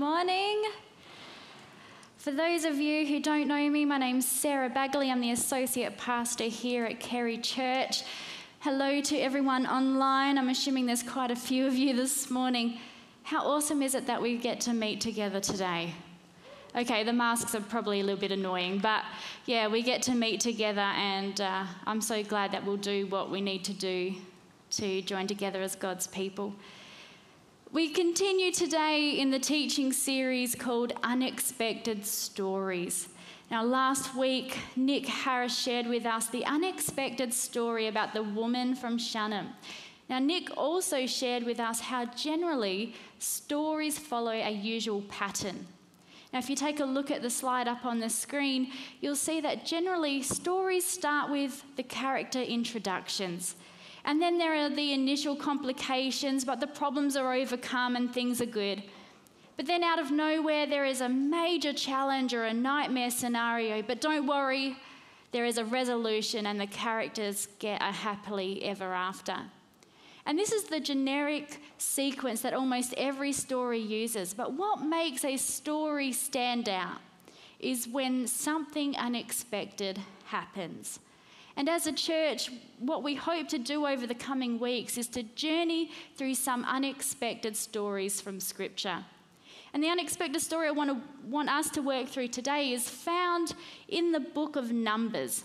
morning. For those of you who don't know me, my name's Sarah Bagley. I'm the associate pastor here at Kerry Church. Hello to everyone online. I'm assuming there's quite a few of you this morning. How awesome is it that we get to meet together today? Okay, the masks are probably a little bit annoying, but yeah, we get to meet together, and uh, I'm so glad that we'll do what we need to do to join together as God's people. We continue today in the teaching series called Unexpected Stories. Now, last week, Nick Harris shared with us the unexpected story about the woman from Shunem. Now, Nick also shared with us how generally stories follow a usual pattern. Now, if you take a look at the slide up on the screen, you'll see that generally stories start with the character introductions. And then there are the initial complications, but the problems are overcome and things are good. But then out of nowhere, there is a major challenge or a nightmare scenario. But don't worry, there is a resolution and the characters get a happily ever after. And this is the generic sequence that almost every story uses. But what makes a story stand out is when something unexpected happens. And as a church, what we hope to do over the coming weeks is to journey through some unexpected stories from Scripture. And the unexpected story I want, to, want us to work through today is found in the book of Numbers.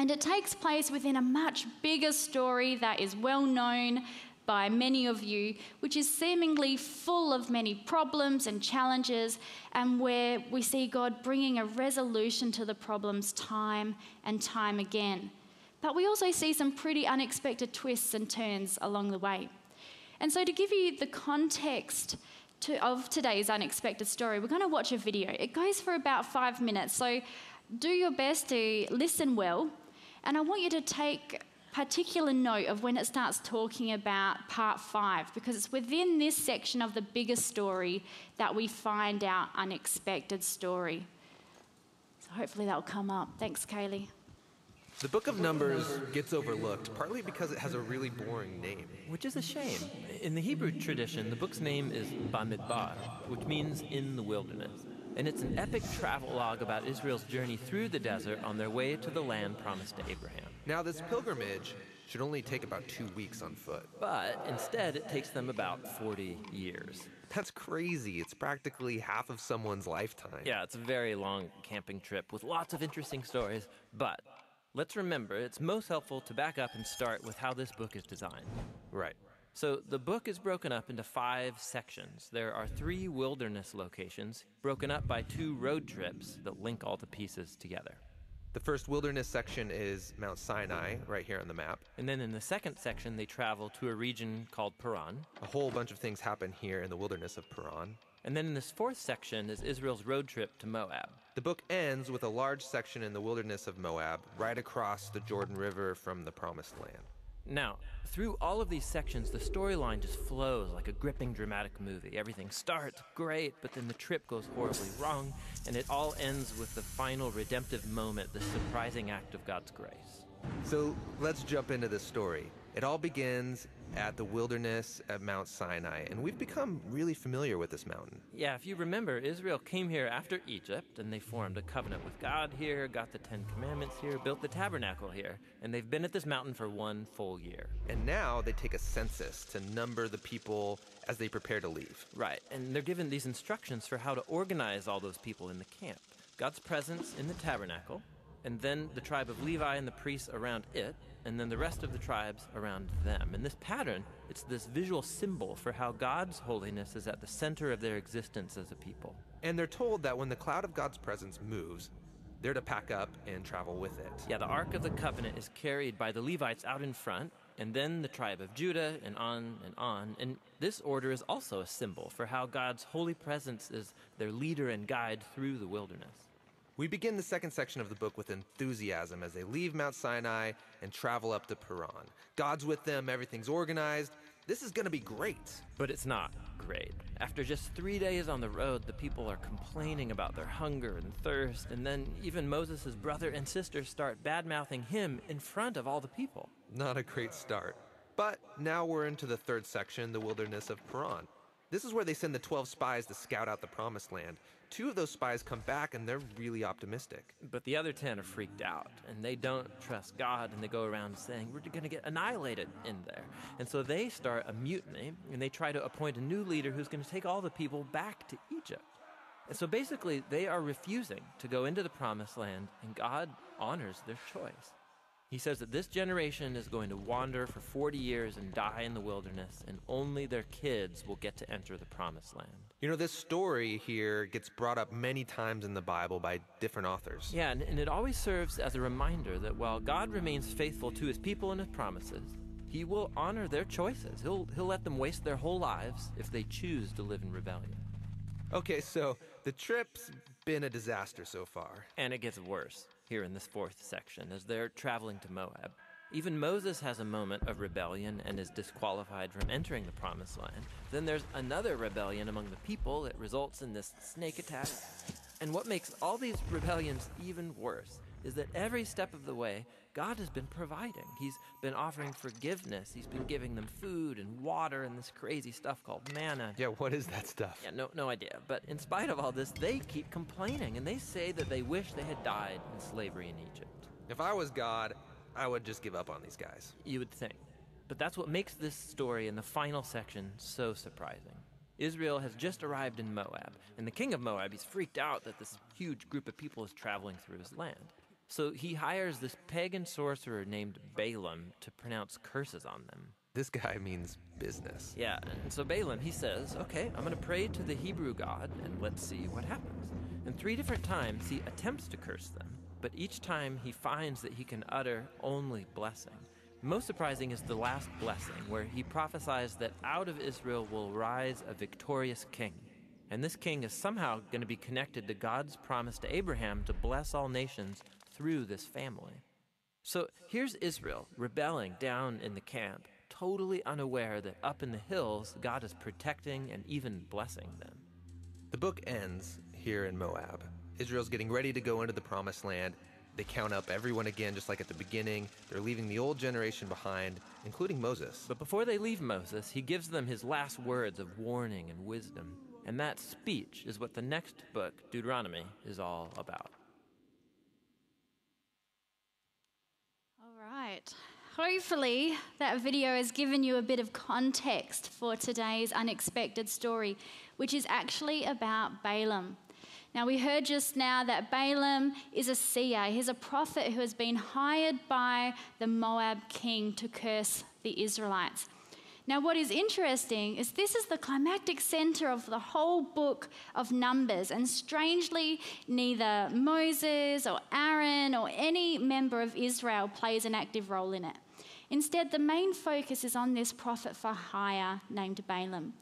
And it takes place within a much bigger story that is well known by many of you, which is seemingly full of many problems and challenges, and where we see God bringing a resolution to the problems time and time again. But we also see some pretty unexpected twists and turns along the way. And so, to give you the context to, of today's unexpected story, we're going to watch a video. It goes for about five minutes, so do your best to listen well and I want you to take particular note of when it starts talking about part five, because it's within this section of the bigger story that we find our unexpected story. So hopefully that'll come up. Thanks, Kaylee. The book of Numbers gets overlooked, partly because it has a really boring name. Which is a shame. In the Hebrew tradition, the book's name is Bamidbar, which means in the wilderness and it's an epic travelogue about Israel's journey through the desert on their way to the land promised to Abraham. Now, this pilgrimage should only take about two weeks on foot. But instead, it takes them about 40 years. That's crazy. It's practically half of someone's lifetime. Yeah, it's a very long camping trip with lots of interesting stories. But let's remember, it's most helpful to back up and start with how this book is designed. Right. So the book is broken up into five sections. There are three wilderness locations, broken up by two road trips that link all the pieces together. The first wilderness section is Mount Sinai, right here on the map. And then in the second section, they travel to a region called Paran. A whole bunch of things happen here in the wilderness of Paran. And then in this fourth section is Israel's road trip to Moab. The book ends with a large section in the wilderness of Moab, right across the Jordan River from the Promised Land. Now, through all of these sections, the storyline just flows like a gripping dramatic movie. Everything starts great, but then the trip goes horribly wrong, and it all ends with the final redemptive moment, the surprising act of God's grace. So let's jump into the story. It all begins at the wilderness at Mount Sinai, and we've become really familiar with this mountain. Yeah, if you remember, Israel came here after Egypt, and they formed a covenant with God here, got the Ten Commandments here, built the tabernacle here, and they've been at this mountain for one full year. And now they take a census to number the people as they prepare to leave. Right, and they're given these instructions for how to organize all those people in the camp. God's presence in the tabernacle, and then the tribe of Levi and the priests around it, and then the rest of the tribes around them. And this pattern, it's this visual symbol for how God's holiness is at the center of their existence as a people. And they're told that when the cloud of God's presence moves, they're to pack up and travel with it. Yeah, the Ark of the Covenant is carried by the Levites out in front, and then the tribe of Judah, and on and on. And this order is also a symbol for how God's holy presence is their leader and guide through the wilderness. We begin the second section of the book with enthusiasm as they leave Mount Sinai and travel up to Paran. God's with them, everything's organized. This is going to be great. But it's not great. After just three days on the road, the people are complaining about their hunger and thirst, and then even Moses' brother and sister start bad mouthing him in front of all the people. Not a great start. But now we're into the third section, the wilderness of Paran. This is where they send the 12 spies to scout out the promised land. Two of those spies come back and they're really optimistic. But the other 10 are freaked out and they don't trust God and they go around saying, We're going to get annihilated in there. And so they start a mutiny and they try to appoint a new leader who's going to take all the people back to Egypt. And so basically, they are refusing to go into the promised land, and God honors their choice. He says that this generation is going to wander for 40 years and die in the wilderness, and only their kids will get to enter the promised land. You know, this story here gets brought up many times in the Bible by different authors. Yeah, and, and it always serves as a reminder that while God remains faithful to his people and his promises, he will honor their choices. He'll, he'll let them waste their whole lives if they choose to live in rebellion. Okay, so the trip's been a disaster so far. And it gets worse here in this fourth section as they're traveling to Moab. Even Moses has a moment of rebellion and is disqualified from entering the promised land. Then there's another rebellion among the people that results in this snake attack. And what makes all these rebellions even worse is that every step of the way, God has been providing. He's been offering forgiveness. He's been giving them food and water and this crazy stuff called manna. Yeah, what is that stuff? Yeah, no, no idea. But in spite of all this, they keep complaining and they say that they wish they had died in slavery in Egypt. If I was God, I would just give up on these guys. You would think. But that's what makes this story in the final section so surprising. Israel has just arrived in Moab, and the king of Moab, he's freaked out that this huge group of people is traveling through his land. So he hires this pagan sorcerer named Balaam to pronounce curses on them. This guy means business. Yeah, and so Balaam, he says, Okay, I'm going to pray to the Hebrew God and let's see what happens. And three different times he attempts to curse them, but each time he finds that he can utter only blessing. Most surprising is the last blessing, where he prophesies that out of Israel will rise a victorious king. And this king is somehow going to be connected to God's promise to Abraham to bless all nations through this family. So here's Israel rebelling down in the camp, totally unaware that up in the hills, God is protecting and even blessing them. The book ends here in Moab. Israel's getting ready to go into the promised land. They count up everyone again, just like at the beginning. They're leaving the old generation behind, including Moses. But before they leave Moses, he gives them his last words of warning and wisdom. And that speech is what the next book, Deuteronomy, is all about. Right. Hopefully, that video has given you a bit of context for today's unexpected story, which is actually about Balaam. Now, we heard just now that Balaam is a seer. He's a prophet who has been hired by the Moab king to curse the Israelites. Now, what is interesting is this is the climactic center of the whole book of Numbers, and strangely, neither Moses or Aaron or any member of Israel plays an active role in it. Instead, the main focus is on this prophet for hire named Balaam.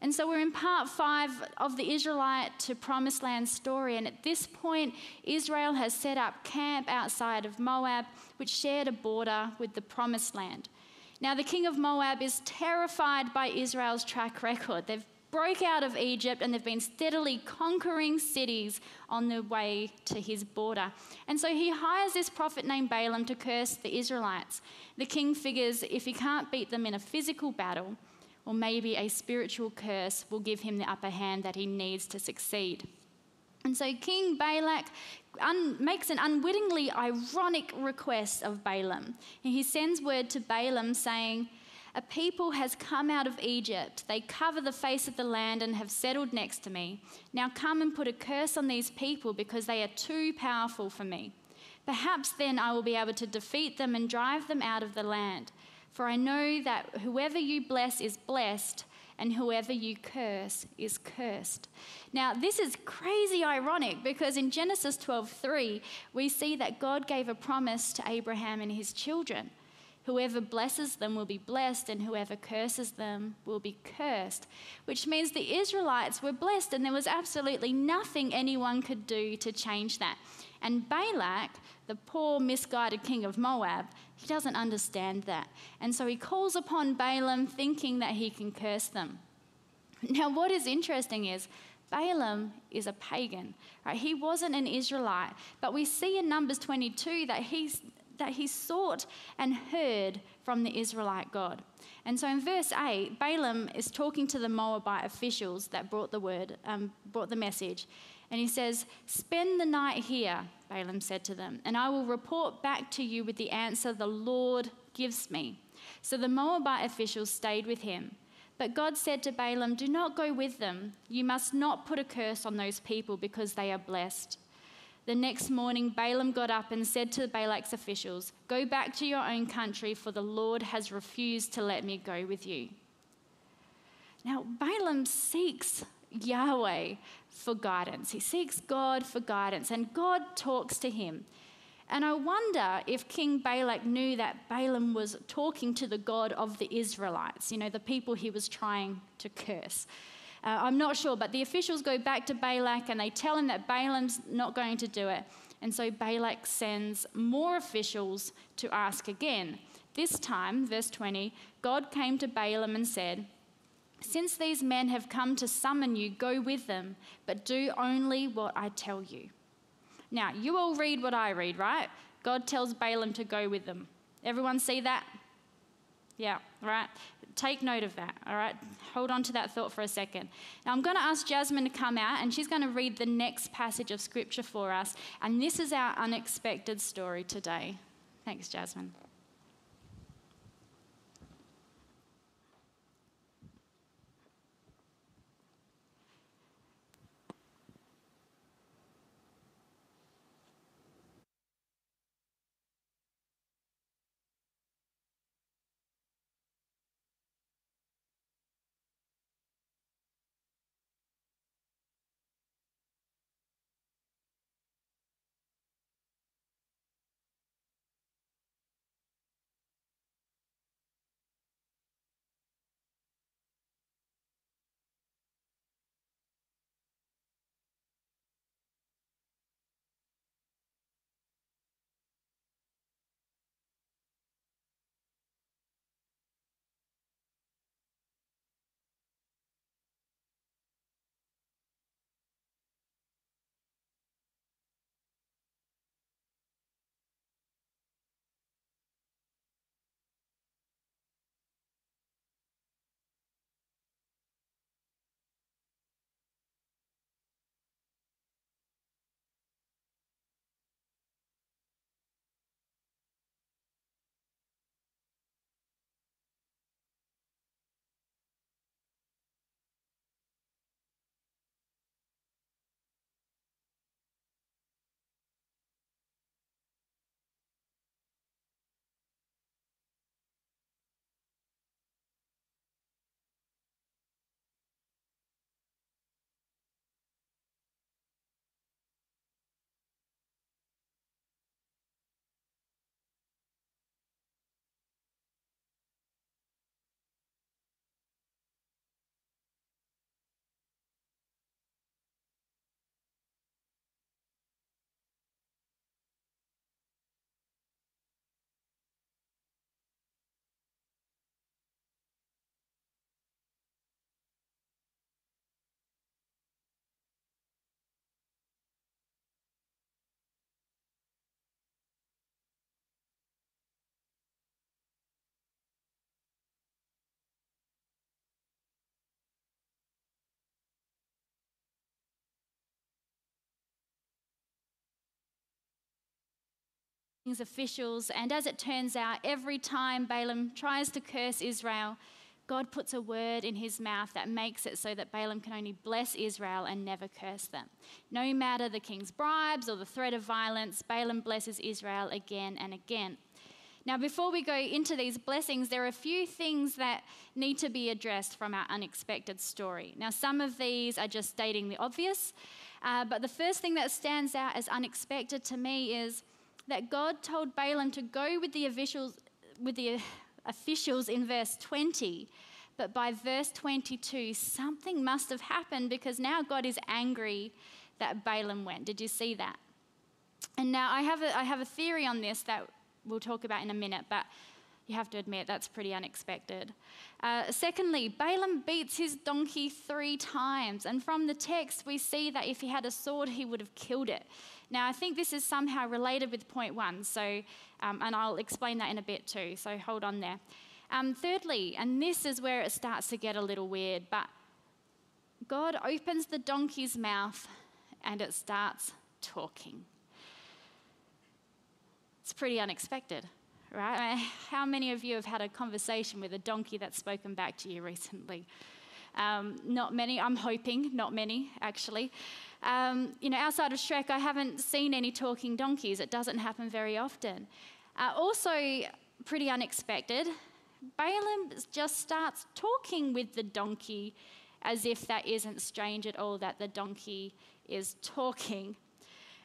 And so we're in part five of the Israelite to Promised Land story. And at this point, Israel has set up camp outside of Moab, which shared a border with the Promised Land. Now, the king of Moab is terrified by Israel's track record. They've broke out of Egypt and they've been steadily conquering cities on their way to his border. And so he hires this prophet named Balaam to curse the Israelites. The king figures if he can't beat them in a physical battle, or maybe a spiritual curse will give him the upper hand that he needs to succeed. And so King Balak un- makes an unwittingly ironic request of Balaam. And he sends word to Balaam saying, A people has come out of Egypt. They cover the face of the land and have settled next to me. Now come and put a curse on these people because they are too powerful for me. Perhaps then I will be able to defeat them and drive them out of the land. For I know that whoever you bless is blessed and whoever you curse is cursed. Now, this is crazy ironic because in Genesis 12:3, we see that God gave a promise to Abraham and his children. Whoever blesses them will be blessed, and whoever curses them will be cursed. Which means the Israelites were blessed, and there was absolutely nothing anyone could do to change that. And Balak, the poor, misguided king of Moab, he doesn't understand that. And so he calls upon Balaam thinking that he can curse them. Now, what is interesting is Balaam is a pagan, right? He wasn't an Israelite, but we see in Numbers 22 that he's that he sought and heard from the Israelite God. And so in verse 8, Balaam is talking to the Moabite officials that brought the word, um, brought the message. And he says, Spend the night here, Balaam said to them, and I will report back to you with the answer the Lord gives me. So the Moabite officials stayed with him. But God said to Balaam, Do not go with them. You must not put a curse on those people because they are blessed. The next morning, Balaam got up and said to Balak's officials, Go back to your own country, for the Lord has refused to let me go with you. Now, Balaam seeks Yahweh for guidance. He seeks God for guidance, and God talks to him. And I wonder if King Balak knew that Balaam was talking to the God of the Israelites, you know, the people he was trying to curse. Uh, I'm not sure, but the officials go back to Balak and they tell him that Balaam's not going to do it. And so Balak sends more officials to ask again. This time, verse 20, God came to Balaam and said, Since these men have come to summon you, go with them, but do only what I tell you. Now, you all read what I read, right? God tells Balaam to go with them. Everyone see that? Yeah, right? Take note of that, all right? Hold on to that thought for a second. Now, I'm going to ask Jasmine to come out, and she's going to read the next passage of scripture for us. And this is our unexpected story today. Thanks, Jasmine. Officials, and as it turns out, every time Balaam tries to curse Israel, God puts a word in his mouth that makes it so that Balaam can only bless Israel and never curse them. No matter the king's bribes or the threat of violence, Balaam blesses Israel again and again. Now, before we go into these blessings, there are a few things that need to be addressed from our unexpected story. Now, some of these are just stating the obvious, uh, but the first thing that stands out as unexpected to me is that God told Balaam to go with the officials, with the officials in verse 20. But by verse 22, something must have happened because now God is angry that Balaam went. Did you see that? And now I have a, I have a theory on this that we'll talk about in a minute. But You have to admit that's pretty unexpected. Uh, secondly, Balaam beats his donkey three times, and from the text, we see that if he had a sword, he would have killed it. Now, I think this is somehow related with point one, so, um, and I'll explain that in a bit too, so hold on there. Um, thirdly, and this is where it starts to get a little weird, but God opens the donkey's mouth and it starts talking. It's pretty unexpected, right? How many of you have had a conversation with a donkey that's spoken back to you recently? Um, not many, I'm hoping, not many actually. Um, you know, outside of Shrek, I haven't seen any talking donkeys. It doesn't happen very often. Uh, also, pretty unexpected, Balaam just starts talking with the donkey as if that isn't strange at all that the donkey is talking.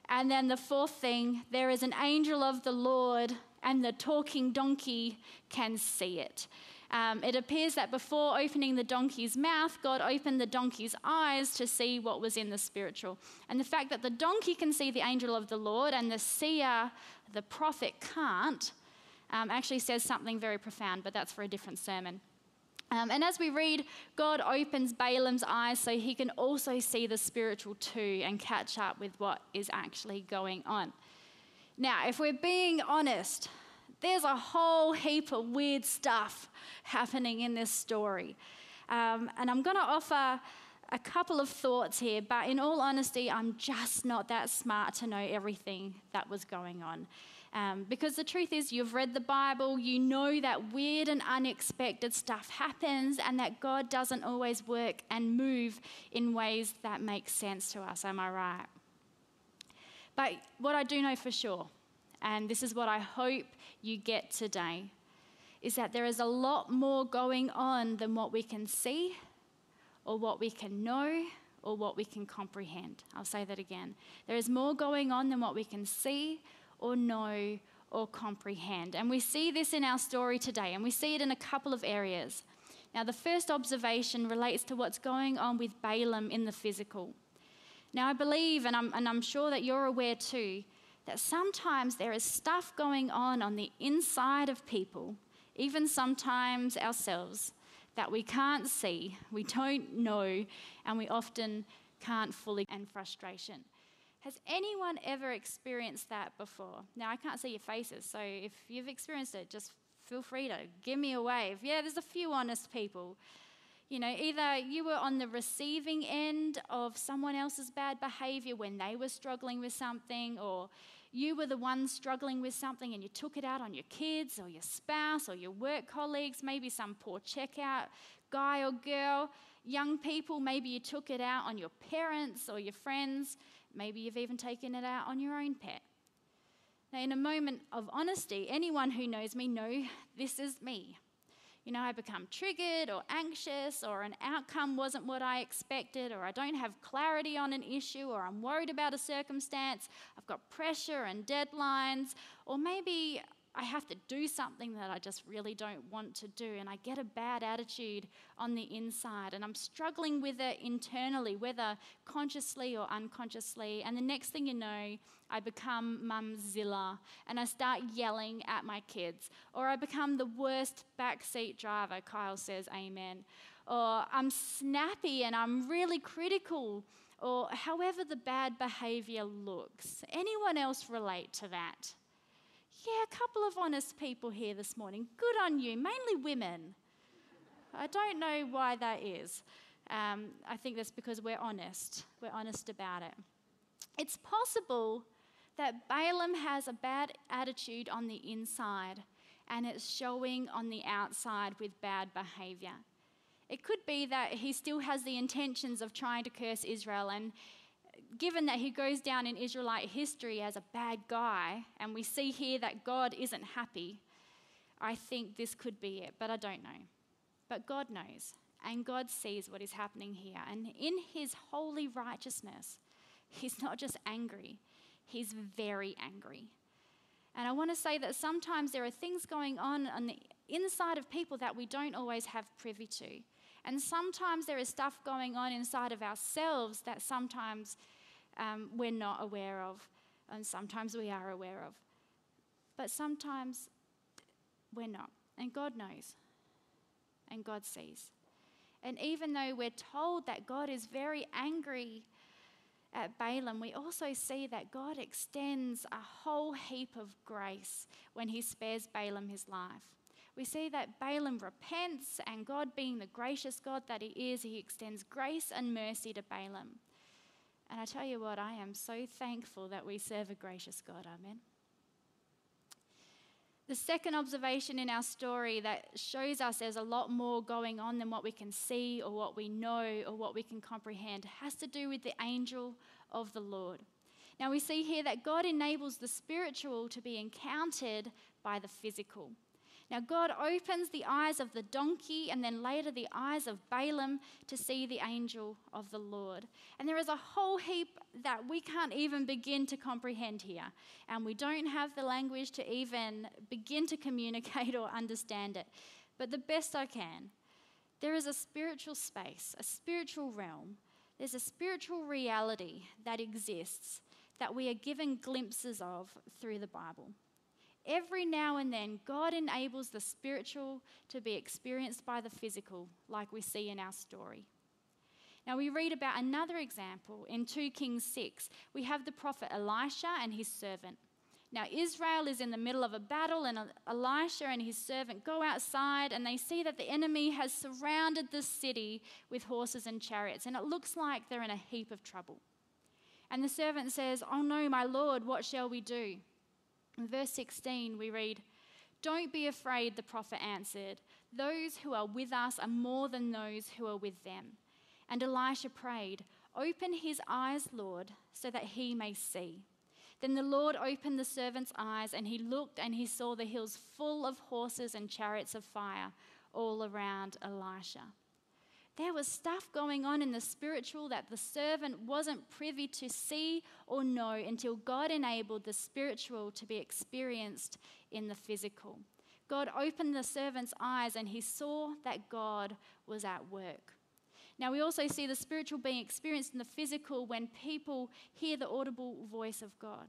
And then the fourth thing there is an angel of the Lord, and the talking donkey can see it. Um, it appears that before opening the donkey's mouth, God opened the donkey's eyes to see what was in the spiritual. And the fact that the donkey can see the angel of the Lord and the seer, the prophet, can't, um, actually says something very profound, but that's for a different sermon. Um, and as we read, God opens Balaam's eyes so he can also see the spiritual too and catch up with what is actually going on. Now, if we're being honest, there's a whole heap of weird stuff happening in this story. Um, and I'm going to offer a couple of thoughts here, but in all honesty, I'm just not that smart to know everything that was going on. Um, because the truth is, you've read the Bible, you know that weird and unexpected stuff happens, and that God doesn't always work and move in ways that make sense to us. Am I right? But what I do know for sure, and this is what I hope you get today, is that there is a lot more going on than what we can see, or what we can know, or what we can comprehend. I'll say that again. There is more going on than what we can see, or know or comprehend. And we see this in our story today, and we see it in a couple of areas. Now, the first observation relates to what's going on with Balaam in the physical. Now, I believe, and I'm, and I'm sure that you're aware too, that sometimes there is stuff going on on the inside of people, even sometimes ourselves, that we can't see, we don't know, and we often can't fully, and frustration. Has anyone ever experienced that before? Now, I can't see your faces, so if you've experienced it, just feel free to give me a wave. Yeah, there's a few honest people. You know, either you were on the receiving end of someone else's bad behavior when they were struggling with something, or you were the one struggling with something and you took it out on your kids or your spouse or your work colleagues, maybe some poor checkout guy or girl. Young people, maybe you took it out on your parents or your friends. Maybe you've even taken it out on your own pet. Now, in a moment of honesty, anyone who knows me know this is me. You know, I become triggered or anxious, or an outcome wasn't what I expected, or I don't have clarity on an issue, or I'm worried about a circumstance. I've got pressure and deadlines, or maybe I have to do something that I just really don't want to do, and I get a bad attitude on the inside, and I'm struggling with it internally, whether consciously or unconsciously. And the next thing you know, I become mumzilla and I start yelling at my kids, or I become the worst backseat driver. Kyle says, Amen. Or I'm snappy and I'm really critical, or however the bad behavior looks. Anyone else relate to that? Yeah, a couple of honest people here this morning. Good on you, mainly women. I don't know why that is. Um, I think that's because we're honest. We're honest about it. It's possible that Balaam has a bad attitude on the inside and it's showing on the outside with bad behavior. It could be that he still has the intentions of trying to curse Israel and given that he goes down in Israelite history as a bad guy, and we see here that God isn't happy, I think this could be it, but I don't know. But God knows, and God sees what is happening here. And in his holy righteousness, he's not just angry, he's very angry. And I want to say that sometimes there are things going on on the inside of people that we don't always have privy to. And sometimes there is stuff going on inside of ourselves that sometimes um, we're not aware of, and sometimes we are aware of. But sometimes we're not. And God knows. And God sees. And even though we're told that God is very angry at Balaam, we also see that God extends a whole heap of grace when he spares Balaam his life. We see that Balaam repents, and God, being the gracious God that he is, he extends grace and mercy to Balaam. And I tell you what, I am so thankful that we serve a gracious God. Amen. The second observation in our story that shows us there's a lot more going on than what we can see or what we know or what we can comprehend has to do with the angel of the Lord. Now we see here that God enables the spiritual to be encountered by the physical. Now, God opens the eyes of the donkey and then later the eyes of Balaam to see the angel of the Lord. And there is a whole heap that we can't even begin to comprehend here. And we don't have the language to even begin to communicate or understand it. But the best I can, there is a spiritual space, a spiritual realm. There's a spiritual reality that exists that we are given glimpses of through the Bible every now and then, God enables the spiritual to be experienced by the physical, like we see in our story. Now, we read about another example in 2 Kings 6. We have the prophet Elisha and his servant. Now, Israel is in the middle of a battle, and Elisha and his servant go outside and they see that the enemy has surrounded the city with horses and chariots, and it looks like they're in a heap of trouble. And the servant says, Oh no, my Lord, what shall we do? In verse 16, we read, Don't be afraid, the prophet answered. Those who are with us are more than those who are with them. And Elisha prayed, Open his eyes, Lord, so that he may see. Then the Lord opened the servant's eyes, and he looked and he saw the hills full of horses and chariots of fire all around Elisha. There was stuff going on in the spiritual that the servant wasn't privy to see or know until God enabled the spiritual to be experienced in the physical. God opened the servant's eyes and he saw that God was at work. Now, we also see the spiritual being experienced in the physical when people hear the audible voice of God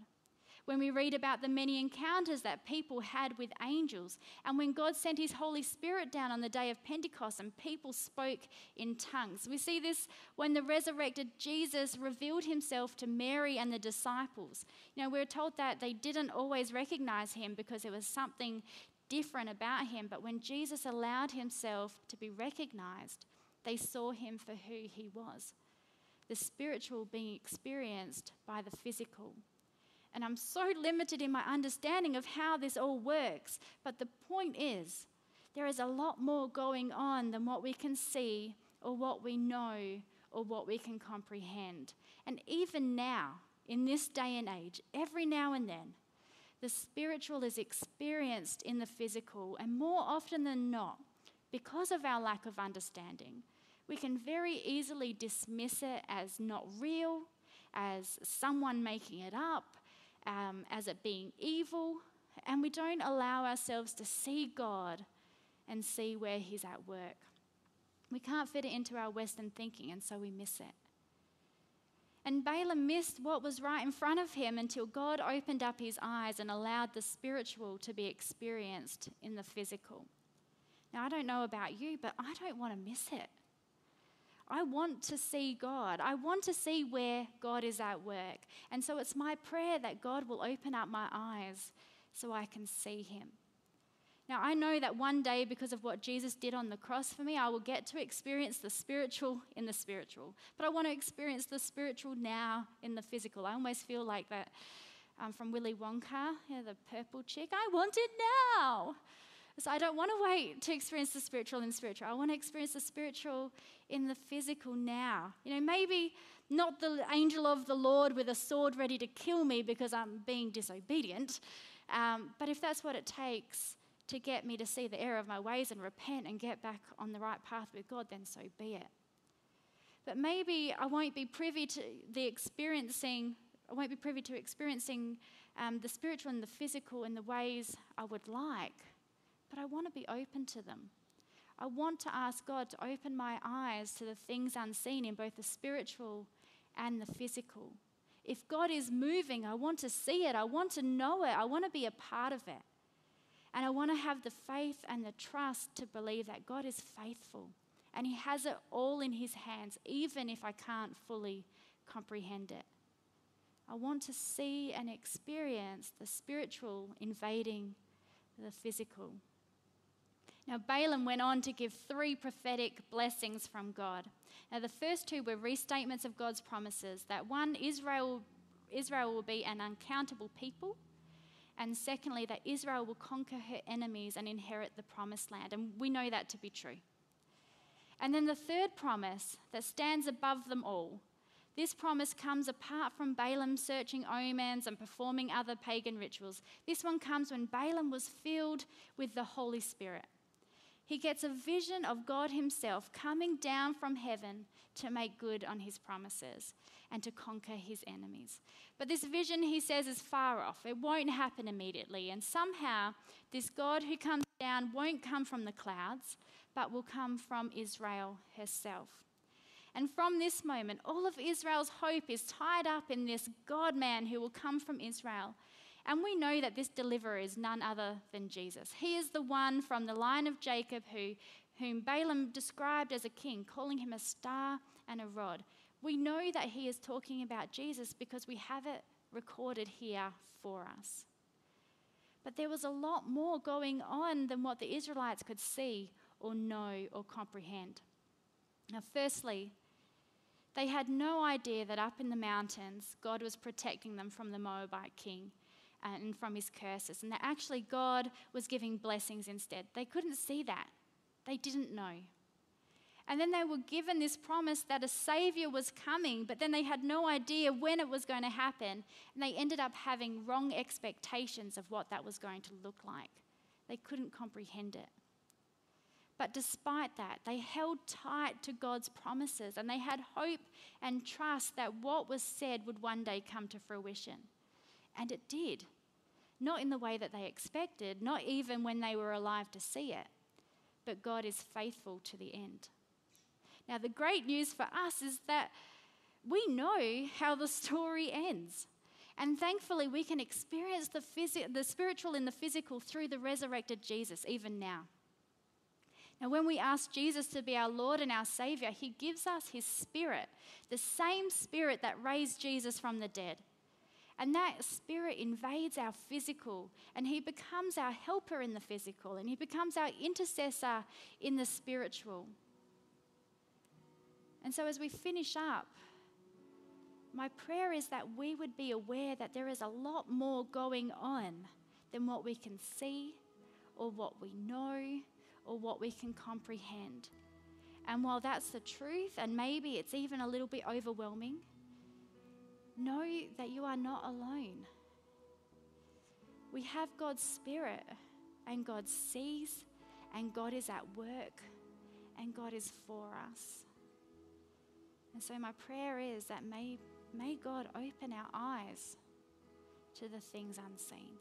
when we read about the many encounters that people had with angels, and when God sent his Holy Spirit down on the day of Pentecost and people spoke in tongues. We see this when the resurrected Jesus revealed himself to Mary and the disciples. You know, we're told that they didn't always recognize him because there was something different about him, but when Jesus allowed himself to be recognized, they saw him for who he was. The spiritual being experienced by the physical. And I'm so limited in my understanding of how this all works. But the point is, there is a lot more going on than what we can see or what we know or what we can comprehend. And even now, in this day and age, every now and then, the spiritual is experienced in the physical, and more often than not, because of our lack of understanding, we can very easily dismiss it as not real, as someone making it up, um, as it being evil, and we don't allow ourselves to see God and see where He's at work. We can't fit it into our Western thinking, and so we miss it. And Balaam missed what was right in front of him until God opened up his eyes and allowed the spiritual to be experienced in the physical. Now, I don't know about you, but I don't want to miss it. I want to see God. I want to see where God is at work. And so it's my prayer that God will open up my eyes so I can see Him. Now, I know that one day, because of what Jesus did on the cross for me, I will get to experience the spiritual in the spiritual. But I want to experience the spiritual now in the physical. I almost feel like that um, from Willy Wonka, the purple chick. I want it now. So I don't want to wait to experience the spiritual in the spiritual. I want to experience the spiritual in the physical now. You know, maybe not the angel of the Lord with a sword ready to kill me because I'm being disobedient, um, but if that's what it takes to get me to see the error of my ways and repent and get back on the right path with God, then so be it. But maybe I won't be privy to the experiencing, I won't be privy to experiencing um, the spiritual and the physical in the ways I would like but I want to be open to them. I want to ask God to open my eyes to the things unseen in both the spiritual and the physical. If God is moving, I want to see it. I want to know it. I want to be a part of it. And I want to have the faith and the trust to believe that God is faithful and He has it all in His hands, even if I can't fully comprehend it. I want to see and experience the spiritual invading the physical. Now, Balaam went on to give three prophetic blessings from God. Now, the first two were restatements of God's promises that one, Israel, Israel will be an uncountable people, and secondly, that Israel will conquer her enemies and inherit the promised land. And we know that to be true. And then the third promise that stands above them all this promise comes apart from Balaam searching omens and performing other pagan rituals. This one comes when Balaam was filled with the Holy Spirit. He gets a vision of God Himself coming down from heaven to make good on His promises and to conquer His enemies. But this vision, he says, is far off. It won't happen immediately. And somehow, this God who comes down won't come from the clouds, but will come from Israel herself. And from this moment, all of Israel's hope is tied up in this God man who will come from Israel. And we know that this deliverer is none other than Jesus. He is the one from the line of Jacob who, whom Balaam described as a king, calling him a star and a rod. We know that he is talking about Jesus because we have it recorded here for us. But there was a lot more going on than what the Israelites could see or know or comprehend. Now, firstly, they had no idea that up in the mountains, God was protecting them from the Moabite king Uh, and from his curses, and that actually God was giving blessings instead. They couldn't see that, they didn't know. And then they were given this promise that a Savior was coming, but then they had no idea when it was going to happen. And they ended up having wrong expectations of what that was going to look like. They couldn't comprehend it. But despite that, they held tight to God's promises and they had hope and trust that what was said would one day come to fruition. And it did. Not in the way that they expected, not even when they were alive to see it, but God is faithful to the end. Now, the great news for us is that we know how the story ends. And thankfully, we can experience the, phys- the spiritual and the physical through the resurrected Jesus, even now. Now, when we ask Jesus to be our Lord and our Savior, He gives us His Spirit, the same Spirit that raised Jesus from the dead. And that Spirit invades our physical, and He becomes our helper in the physical, and He becomes our intercessor in the spiritual. And so, as we finish up, my prayer is that we would be aware that there is a lot more going on than what we can see or what we know or what we can comprehend. And while that's the truth, and maybe it's even a little bit overwhelming, know that you are not alone. We have God's Spirit, and God sees, and God is at work, and God is for us. And so, my prayer is that may, may God open our eyes to the things unseen.